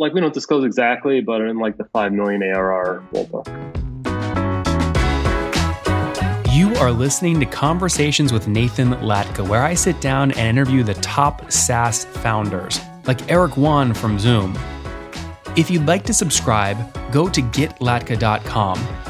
like we don't disclose exactly, but in like the five million ARR ballpark. You are listening to Conversations with Nathan Latka, where I sit down and interview the top SaaS founders, like Eric Yuan from Zoom. If you'd like to subscribe, go to getlatka.com.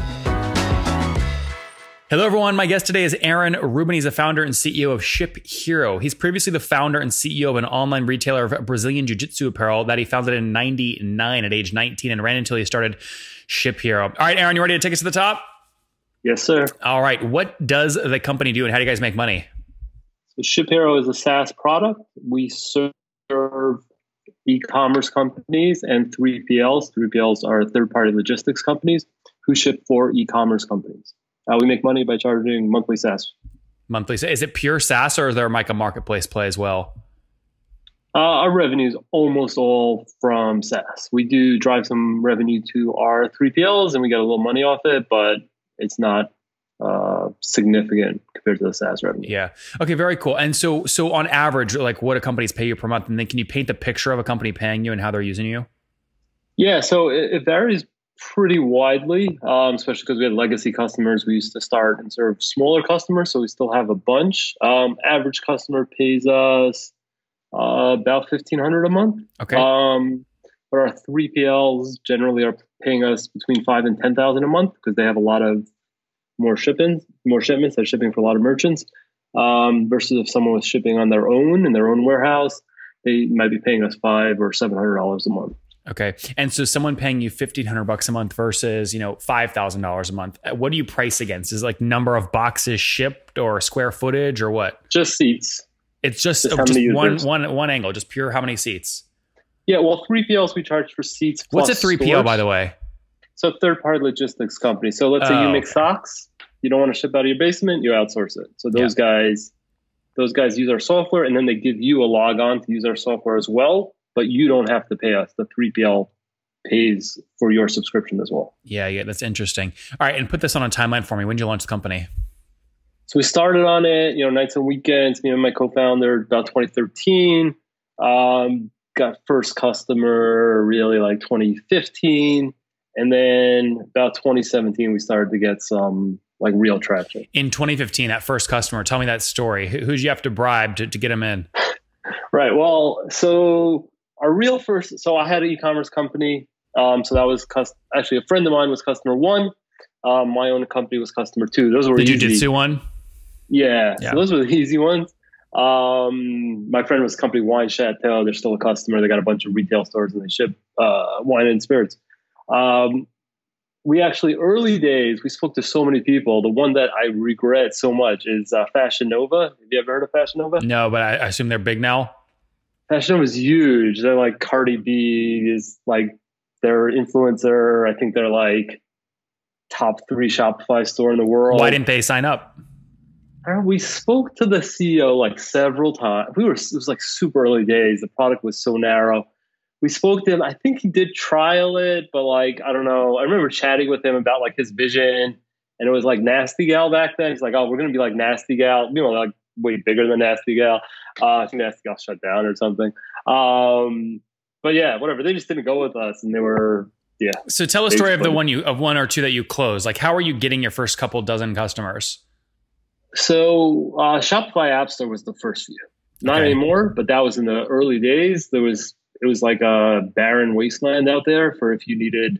Hello, everyone. My guest today is Aaron Rubin. He's the founder and CEO of Ship Hero. He's previously the founder and CEO of an online retailer of Brazilian Jiu Jitsu apparel that he founded in 99 at age 19 and ran until he started Ship Hero. All right, Aaron, you ready to take us to the top? Yes, sir. All right. What does the company do and how do you guys make money? So Ship Hero is a SaaS product. We serve e-commerce companies and 3PLs. 3PLs are third-party logistics companies who ship for e-commerce companies. Uh, we make money by charging monthly SaaS. Monthly. Is it pure SaaS or is there like a marketplace play as well? Uh, our revenue is almost all from SaaS. We do drive some revenue to our 3PLs and we get a little money off it, but it's not uh, significant compared to the SaaS revenue. Yeah. Okay. Very cool. And so, so on average, like what do companies pay you per month? And then can you paint the picture of a company paying you and how they're using you? Yeah. So it, it varies pretty widely, um, especially because we had legacy customers. We used to start and serve smaller customers, so we still have a bunch. Um, average customer pays us uh, about fifteen hundred a month. Okay. Um, but our three PLs generally are paying us between five and ten thousand a month because they have a lot of more shipments, more shipments. They're shipping for a lot of merchants. Um, versus if someone was shipping on their own in their own warehouse, they might be paying us five or seven hundred dollars a month. Okay. And so someone paying you 1500 bucks a month versus, you know, $5,000 a month. uh, What do you price against? Is it like number of boxes shipped or square footage or what? Just seats. It's just, Just oh, just one, one, one angle, just pure how many seats. Yeah, well, 3PLs we charge for seats. What's a plus 3PL storage. by the way? So third party logistics company. So let's say Oh, you make okay. socks, you don't want to ship out of your basement, you outsource it. So those guys, those guys use our software, and then they give you a log on to use our software as well. But you don't have to pay us. The 3PL pays for your subscription as well. Yeah, yeah, that's interesting. All right, and put this on a timeline for me. When did you launch the company? So we started on it, you know, nights and weekends. Me and my co-founder about 2013. Um, got first customer really like 2015, and then about 2017 we started to get some like real traction. In 2015, that first customer, tell me that story. Who, who'd you have to bribe to, to get them in? Right. Well, so our real first, so I had an e-commerce company. Um, so that was cus- actually a friend of mine was customer one. Um, my own company was customer two. Those were The easy. jujitsu one? Yeah, Yeah. So those were the easy ones. Um, my friend was company Wine Chateau. They're still a customer. They got a bunch of retail stores and they ship uh, wine and spirits. Um, we actually early days we spoke to so many people. The one that I regret so much is uh, Fashion Nova. Have you ever heard of Fashion Nova? No, but I, I assume they're big now. Fashion Nova is huge. They're like Cardi B is like their influencer. I think they're like top three Shopify store in the world. Why didn't they sign up? Uh, we spoke to the CEO like several times. We were it was like super early days. The product was so narrow. We spoke to him. I think he did trial it, but like I don't know. I remember chatting with him about like his vision, and it was like Nasty Gal back then. He's like, "Oh, we're gonna be like Nasty Gal, you know, like way bigger than Nasty Gal." Uh, I think Nasty Gal shut down or something. Um, but yeah, whatever. They just didn't go with us, and they were yeah. So tell a story of the one you of one or two that you closed. Like how are you getting your first couple dozen customers? So uh, Shopify App Store was the first few. Not Okay. anymore, but that was in the early days. There was it was like a barren wasteland out there for if you needed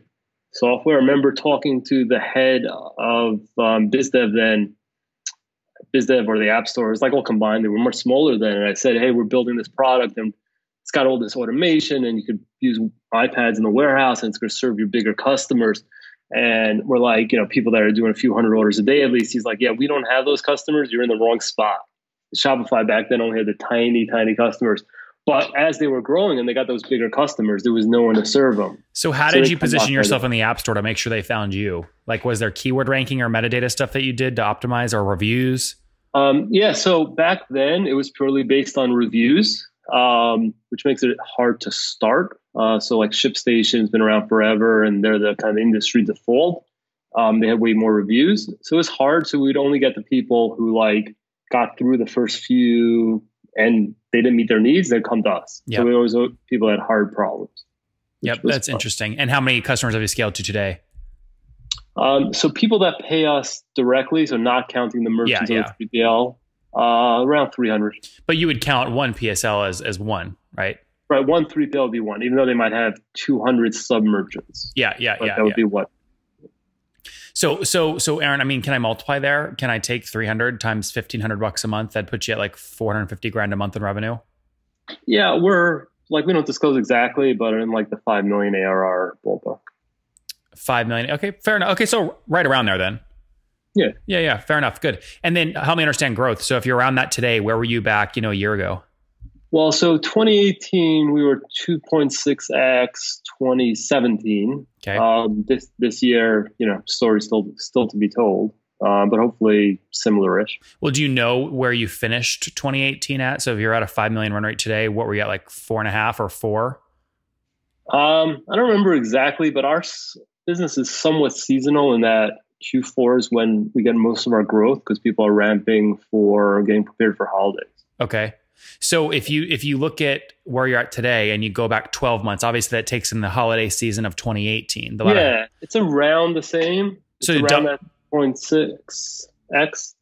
software. I remember talking to the head of um, BizDev then, BizDev or the App Store. It was like all combined. They were much smaller then, and I said, "Hey, we're building this product and it's got all this automation, and you could use iPads in the warehouse, and it's going to serve your bigger customers." And we're like, you know, people that are doing a few hundred orders a day at least. He's like, yeah, we don't have those customers. You're in the wrong spot. Shopify back then only had the tiny, tiny customers. But as they were growing and they got those bigger customers, there was no one to serve them. So how So did you position yourself in the app store to make sure they found you? Like was there keyword ranking or metadata stuff that you did to optimize or reviews? Um, yeah, so back then it was purely based on reviews. um, which makes it hard to start. Uh, so like ShipStation's been around forever, and they're the kind of industry default. Um, they have way more reviews, so it's hard. So we'd only get the people who like got through the first few and they didn't meet their needs. They'd come to us. Yep. So we always people had hard problems. Yep, that's fun. interesting. And how many customers have you scaled to today? Um, so people that pay us directly, so not counting the merchants yeah, yeah. 3PL, uh, around 300. But you would count one PSL as as one, right? Right, one 3PL would be one, even though they might have 200 sub merchants. Yeah, yeah, but yeah. That would yeah. be what. So, so, so, Aaron. I mean, can I multiply there? Can I take 300 times 1500 bucks a month? That puts you at like 450 grand a month in revenue. Yeah, we're like we don't disclose exactly, but in like the five million ARR ballpark. Five million. Okay, fair enough. Okay, so right around there then. Yeah. Yeah, yeah. Fair enough. Good. And then help me understand growth. So if you're around that today, where were you back, you know, a year ago? Well, so 2018 we were 2.6x. 2017. Okay. Um, this this year, you know, story still still to be told, uh, but hopefully similar-ish. Well, do you know where you finished 2018 at? So if you're at a five million run rate today, what were you at, like four and a half or four? Um, I don't remember exactly, but our business is somewhat seasonal in that Q4 is when we get most of our growth because people are ramping for getting prepared for holidays. Okay. So if you if you look at where you're at today and you go back 12 months, obviously that takes in the holiday season of 2018. The yeah, it's around the same. It's so around that 0.6 x.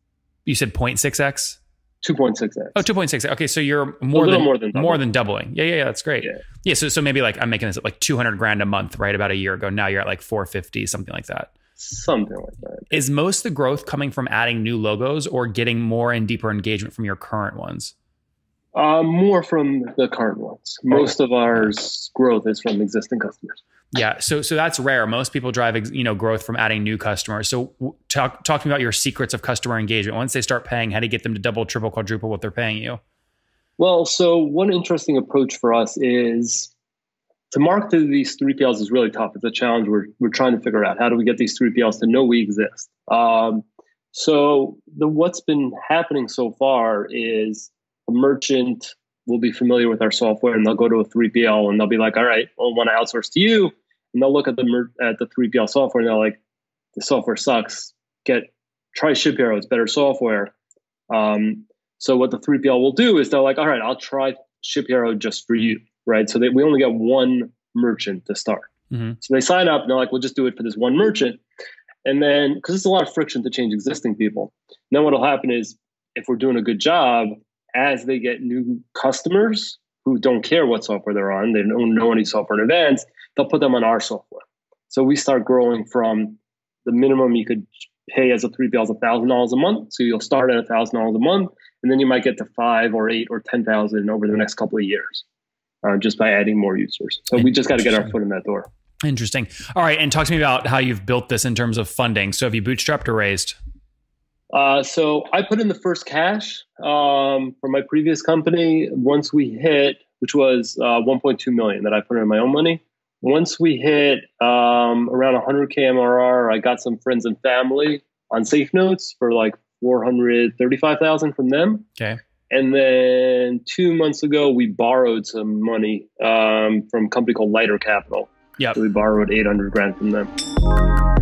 You said 0.6x. 2.6x. Oh, 2.6. Okay, so you're more than more than doubling. more than doubling. Yeah, yeah, yeah. That's great. Yeah. yeah. So so maybe like I'm making this at like 200 grand a month, right? About a year ago. Now you're at like 450, something like that. Something like that. Is most of the growth coming from adding new logos or getting more and deeper engagement from your current ones? Uh, more from the current ones. Most of our growth is from existing customers. Yeah, so so that's rare. Most people drive you know growth from adding new customers. So talk talk to me about your secrets of customer engagement. Once they start paying, how do you get them to double, triple, quadruple what they're paying you? Well, so one interesting approach for us is to market to these 3PLs is really tough. It's a challenge we're, we're trying to figure out. How do we get these 3PLs to know we exist? Um, so the what's been happening so far is a merchant will be familiar with our software and they'll go to a 3PL and they'll be like, all right, well, I want to outsource to you. And they'll look at the at the 3PL software and they're like, the software sucks. Get try ShipHero, it's better software. Um, so what the 3PL will do is they're like, all right, I'll try ShipHero just for you, right? So they, we only get one merchant to start. Mm-hmm. So they sign up and they're like, we'll just do it for this one merchant. And then, because it's a lot of friction to change existing people. Then what'll happen is if we're doing a good job, as they get new customers who don't care what software they're on, they don't know any software in advance, they'll put them on our software. So we start growing from the minimum you could pay as a 3PL is $1,000 a month. So you'll start at $1,000 a month, and then you might get to five or eight or 10,000 over the next couple of years uh, just by adding more users. So we just got to get our foot in that door. Interesting. All right. And talk to me about how you've built this in terms of funding. So have you bootstrapped or raised? Uh, so I put in the first cash um, for my previous company. Once we hit, which was uh, 1.2 million that I put in my own money. Once we hit um, around 100k MRR, I got some friends and family on Safe Notes for like 435,000 from them. Okay. And then two months ago, we borrowed some money um, from a company called Lighter Capital. Yeah. So we borrowed 800 grand from them.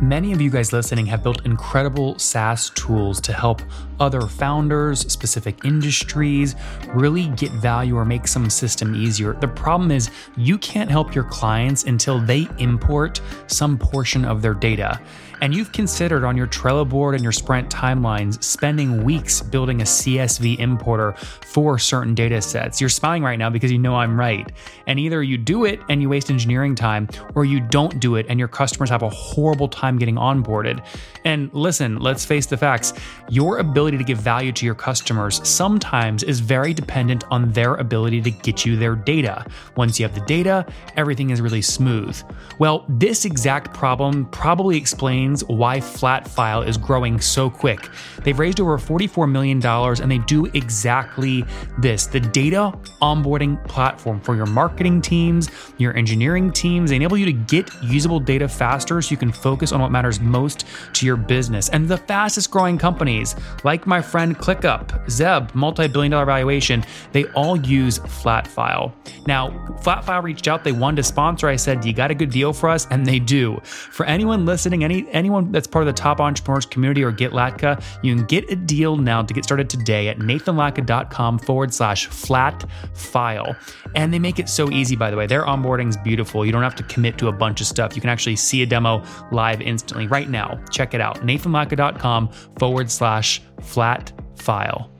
Many of you guys listening have built incredible SaaS tools to help other founders, specific industries, really get value or make some system easier. The problem is you can't help your clients until they import some portion of their data and you've considered on your Trello board and your Sprint timelines spending weeks building a CSV importer for certain data sets, you're smiling right now because you know I'm right. And either you do it and you waste engineering time, or you don't do it and your customers have a horrible time getting onboarded. And listen, let's face the facts your ability to give value to your customers sometimes is very dependent on their ability to get you their data. Once you have the data, everything is really smooth. Well, this exact problem probably explains explains why Flatfile is growing so quick. They've raised over $44 million and they do exactly this the data onboarding platform for your marketing teams, your engineering teams. They enable you to get usable data faster so you can focus on what matters most to your business. And the fastest growing companies like like my friend ClickUp, Zeb, multi billion dollar valuation, they all use Flatfile. Now, Flatfile reached out, they wanted to sponsor. I said, You got a good deal for us? And they do. For anyone listening, any anyone that's part of the top entrepreneurs community or Get Latka, you can get a deal now to get started today at nathanlatka.com forward slash flat file. And they make it so easy, by the way. Their onboarding is beautiful. You don't have to commit to a bunch of stuff. You can actually see a demo live instantly right now. Check it out. nathanlatka.com forward slash flat file.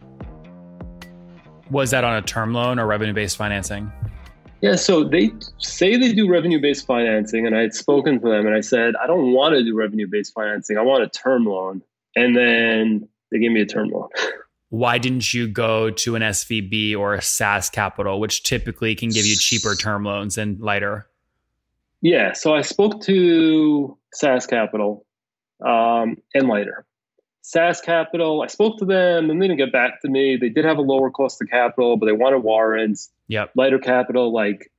Was that on a term loan or revenue based financing? Yeah, so they say they do revenue based financing, and I had spoken to them and I said, I don't want to do revenue based financing. I want a term loan. And then they gave me a term loan. Why didn't you go to an SVB or a SaaS Capital, which typically can give you cheaper term loans and lighter? Yeah, so I spoke to SaaS Capital um, and lighter. SaaS Capital, I spoke to them and they didn't get back to me. They did have a lower cost of capital, but they wanted warrants. Yep. Lighter Capital, like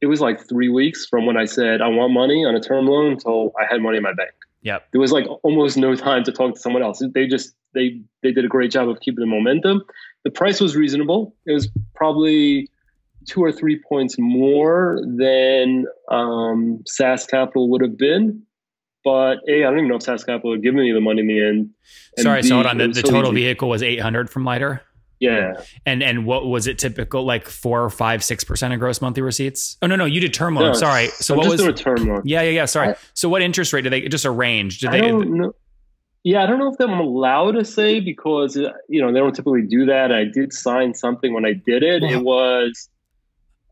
it was like three weeks from when I said I want money on a term loan until I had money in my bank. Yep. There was like almost no time to talk to someone else. They just they they did a great job of keeping the momentum. The price was reasonable. It was probably two or three points more than um, SaaS Capital would have been. But A, I don't even know if SaaS Capital would give me the money in the end. And Sorry, B, so hold on. The, the so total easy. vehicle was 800 from Lighter? Yeah. And and what was it typical like four, five, six percent of gross monthly receipts? Oh no, no, you did term loan. No, Sorry. So I'm what was a term loan? Yeah, yeah, yeah. Sorry. I, so what interest rate did they just arrange? Did I they don't know. Yeah, I don't know if I'm allowed to say because uh, you know they don't typically do that. I did sign something when I did it. It was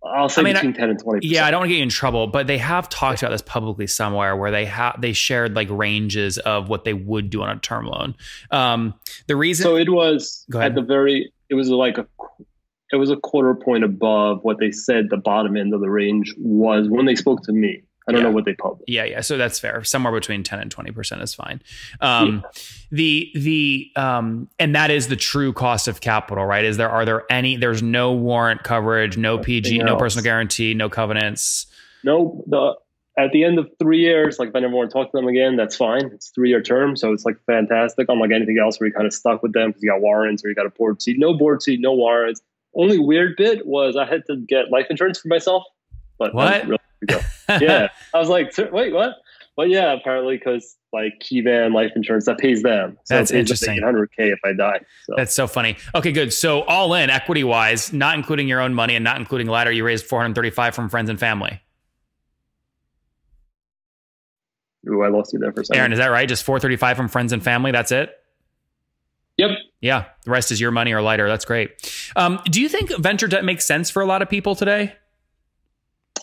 I'll say I mean, between ten and twenty. Yeah, I don't want to get you in trouble, but they have talked about this publicly somewhere where they have they shared like ranges of what they would do on a term loan. Um, the reason, so it was at the very, it was like a, it was a quarter point above what they said the bottom end of the range was when they spoke to me. I don't yeah. know what they published. Yeah, yeah. So that's fair. Somewhere between ten and twenty percent is fine. Um, yeah. The the um, and that is the true cost of capital, right? Is there are there any? There's no warrant coverage, no PG, no personal guarantee, no covenants. No, the at the end of three years, like if I never want to talk to them again, that's fine. It's three year term, so it's like fantastic. Unlike anything else where you kind of stuck with them because you got warrants or you got a board seat. No board seat, no warrants. Only weird bit was I had to get life insurance for myself. But what? Really yeah. I was like, wait, what? But yeah, apparently because like key man life insurance that pays them. So That's interesting. 100k if I die. So. That's so funny. Okay, good. So all in equity wise, not including your own money and not including Lighter, you raised 435 from friends and family. Ooh, I lost you there for a second. Aaron, is that right? Just 435 from friends and family. That's it. Yep. Yeah. The rest is your money or lighter. That's great. Um, do you think venture debt makes sense for a lot of people today?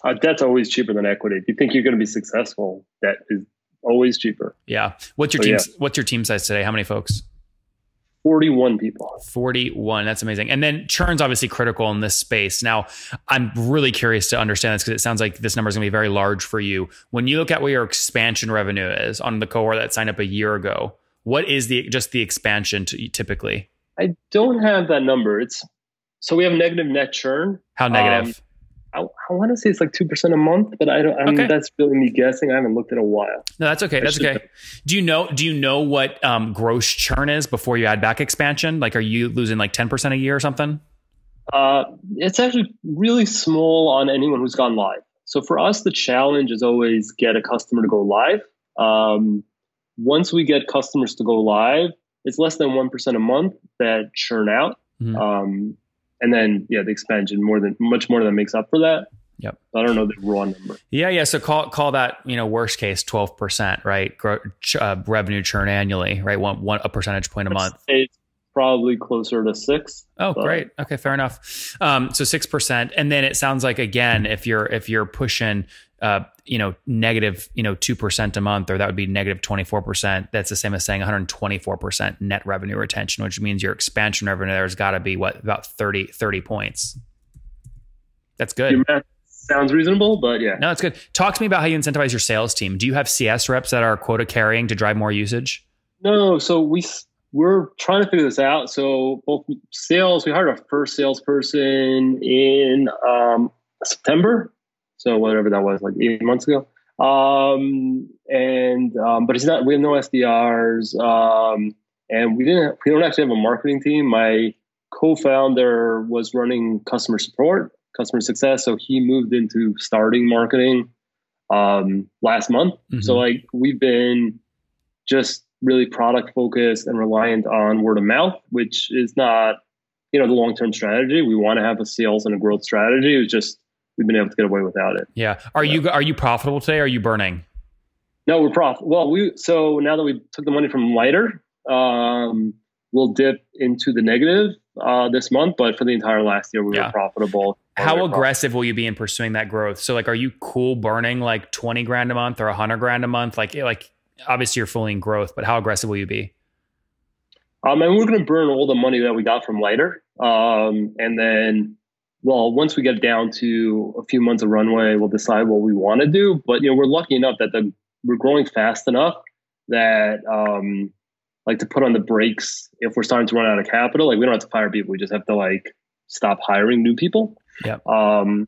Uh, debt's always cheaper than equity. If you think you're going to be successful, debt is always cheaper. Yeah. What's your team? Yeah. What's your team size today? How many folks? 41 people. 41. That's amazing. And then churn's obviously critical in this space. Now, I'm really curious to understand this because it sounds like this number is going to be very large for you. When you look at what your expansion revenue is on the cohort that signed up a year ago, what is the just the expansion to, typically? I don't have that number. It's so we have negative net churn. How negative? Um, I, I want to say it's like two percent a month, but I don't. I mean, okay. that's really me guessing. I haven't looked in a while. No, that's okay. That's okay. Do you know? Do you know what um, gross churn is before you add back expansion? Like, are you losing like ten percent a year or something? Uh, it's actually really small on anyone who's gone live. So for us, the challenge is always get a customer to go live. Um, once we get customers to go live, it's less than one percent a month that churn out. Mm-hmm. Um, and then yeah, the expansion more than much more than makes up for that. Yep. I don't know the raw number. Yeah, yeah. So call call that you know worst case twelve percent, right? Grow, uh, revenue churn annually, right? One one a percentage point a month. It's probably closer to six. Oh, but. great. Okay, fair enough. Um, so six percent, and then it sounds like again, if you're if you're pushing uh, you know, negative, you know, 2% a month, or that would be negative 24%. That's the same as saying 124% net revenue retention, which means your expansion revenue there has got to be what, about 30, 30 points. That's good. Your math sounds reasonable, but yeah. No, it's good. Talk to me about how you incentivize your sales team. Do you have CS reps that are quota carrying to drive more usage? No. So we, we're trying to figure this out. So both sales, we hired our first salesperson in um, September so whatever that was, like eight months ago. Um, and um, but it's not. We have no SDRs. Um, and we didn't. We don't actually have a marketing team. My co-founder was running customer support, customer success, so he moved into starting marketing um, last month. Mm-hmm. So like we've been just really product focused and reliant on word of mouth, which is not you know the long term strategy. We want to have a sales and a growth strategy. It's just we've been able to get away without it. Yeah. Are you are you profitable today? are you burning? No, we're prof. Well, we so now that we took the money from Lighter, um, we'll dip into the negative uh, this month, but for the entire last year, we yeah. were profitable. How aggressive profitable. will you be in pursuing that growth? So, like, are you cool burning like twenty grand a month or a hundred grand a month? Like, like obviously you're fully in growth, but how aggressive will you be? Um, and we're going to burn all the money that we got from Lighter, um, and then well, once we get down to a few months of runway, we'll decide what we want to do. But you know, we're lucky enough that the we're growing fast enough that um, like to put on the brakes if we're starting to run out of capital. Like we don't have to fire people; we just have to like stop hiring new people. Yeah. Um.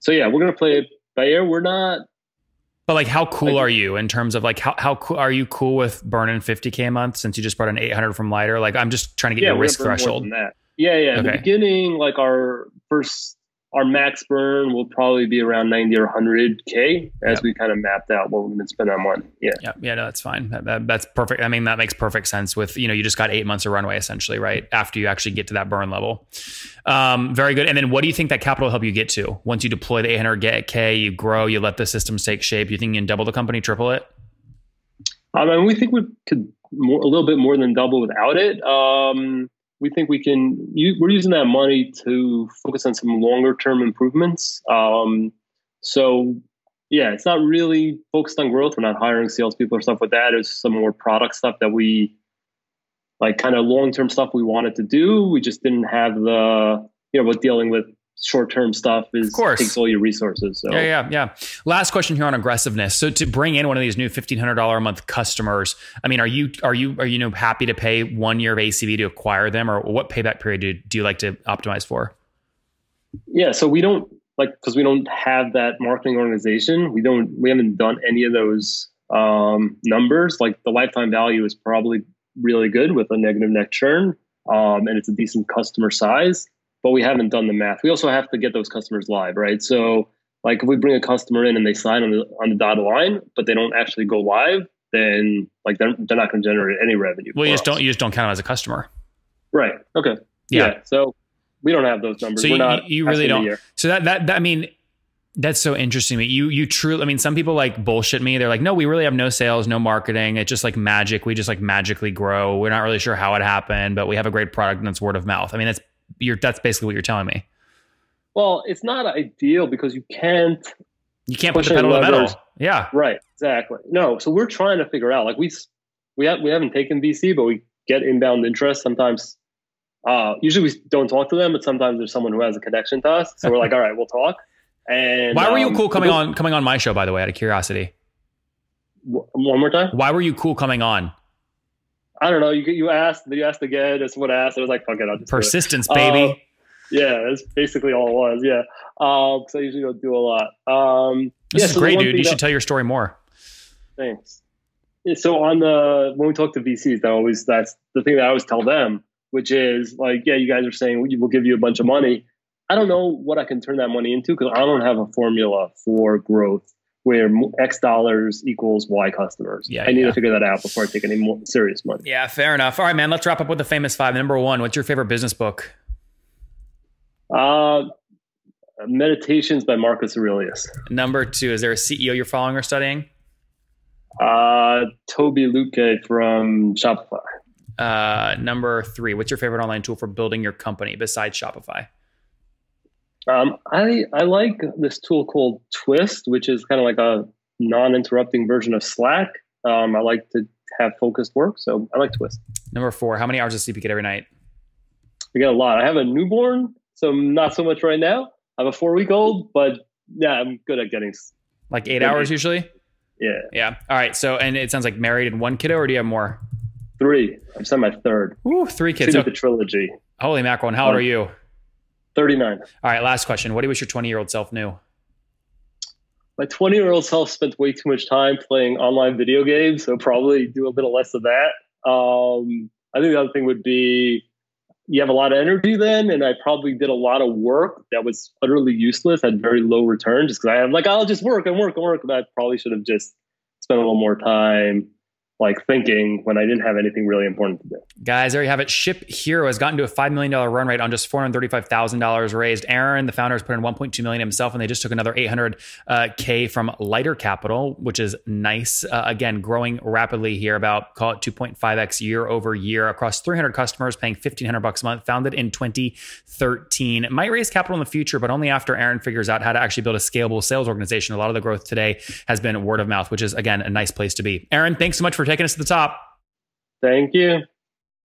So yeah, we're gonna play it by ear. We're not. But like, how cool like, are you in terms of like how how cool are you cool with burning 50k a month since you just brought an 800 from Lighter? Like, I'm just trying to get yeah, your risk threshold. Yeah, yeah. Okay. the beginning, like our first, our max burn will probably be around 90 or 100K as yep. we kind of mapped out what we're going to spend on one. Yeah. Yeah. Yeah. No, that's fine. That, that, that's perfect. I mean, that makes perfect sense with, you know, you just got eight months of runway essentially, right? After you actually get to that burn level. Um, very good. And then what do you think that capital will help you get to once you deploy the 800K, you grow, you let the systems take shape? You think you can double the company, triple it? Um, I mean, we think we could more, a little bit more than double without it. Um, we think we can we're using that money to focus on some longer term improvements. Um, so yeah it's not really focused on growth. We're not hiring salespeople or stuff like that. It's some more product stuff that we like kind of long term stuff we wanted to do. We just didn't have the you know with dealing with short term stuff is of course. takes all your resources. So. Yeah, yeah, yeah. Last question here on aggressiveness. So to bring in one of these new fifteen hundred dollar a month customers, I mean, are you are you are you know happy to pay one year of ACV to acquire them, or what payback period do, do you like to optimize for? Yeah, so we don't like because we don't have that marketing organization. We don't we haven't done any of those um, numbers. Like the lifetime value is probably really good with a negative net churn, um, and it's a decent customer size but we haven't done the math. We also have to get those customers live, right? So like if we bring a customer in and they sign on the on the dotted line, but they don't actually go live, then like they're, they're not going to generate any revenue. Well, you just us. don't you just don't count them as a customer. Right. Okay. Yeah. yeah. So we don't have those numbers. So We're you, not you really don't. So that, that that I mean that's so interesting me. You you truly I mean some people like bullshit me. They're like, "No, we really have no sales, no marketing. It's just like magic. We just like magically grow. We're not really sure how it happened, but we have a great product and it's word of mouth." I mean, that's you're that's basically what you're telling me. Well, it's not ideal because you can't you can't push the pedal to the metal. Yeah. Right. Exactly. No. So we're trying to figure out like we we have we haven't taken VC, but we get inbound interest sometimes. Uh, usually we don't talk to them, but sometimes there's someone who has a connection to us. So we're like, all right, we'll talk. And why were you um, cool coming on coming on my show? By the way, out of curiosity. One more time. Why were you cool coming on? I don't know. You you asked, you asked again. Just what I asked. I was like, fuck it, I'll just persistence, baby. Uh, yeah, that's basically all it was. Yeah, because um, I usually don't do a lot. Um, this yeah, is so great, dude. You that, should tell your story more. Thanks. So on the when we talk to VCs, that always that's the thing that I always tell them, which is like, yeah, you guys are saying we'll give you a bunch of money. I don't know what I can turn that money into because I don't have a formula for growth where X dollars equals Y customers. Yeah, I need yeah. to figure that out before I take any more serious money. Yeah, fair enough. All right, man. Let's wrap up with the famous five. Number one, what's your favorite business book? Uh, Meditations by Marcus Aurelius. Number two, is there a CEO you're following or studying? Uh, Tobi Lütke from Shopify. Uh, number three, what's your favorite online tool for building your company besides Shopify? Um, I I like this tool called Twist, which is kind of like a non-interrupting version of Slack. Um, I like to have focused work, so I like Twist. Number four, how many hours of sleep you get every night? I get a lot. I have a newborn, so not so much right now. I have a four-week-old, but yeah, I'm good at getting like eight hours usually. Yeah. Yeah. All right. So, and it sounds like married and one kiddo, or do you have more? Three. I'm on my third. Ooh, three kids. So, the trilogy. Holy mackerel! And how old um, are you? 39. All right, last question. What do you wish your 20 year old self knew? My 20 year old self spent way too much time playing online video games, so probably do a little less of that. Um, I think the other thing would be you have a lot of energy then, and I probably did a lot of work that was utterly useless, had very low return, just because I am like, I'll just work and work and work. And I probably should have just spent a little more time like thinking when I didn't have anything really important to do. Guys, there you have it. Ship Hero has gotten to a $5 million run rate on just $435,000 raised. Aaron, the founder, has put in 1.2 million himself, and they just took another 800K uh, from Lighter Capital, which is nice. Uh, again, growing rapidly here, about call it 2.5x year over year across 300 customers, paying 1500 bucks a month, founded in 2013. It might raise capital in the future, but only after Aaron figures out how to actually build a scalable sales organization. A lot of the growth today has been word of mouth, which is, again, a nice place to be. Aaron, thanks so much for taking us to the top. Thank you.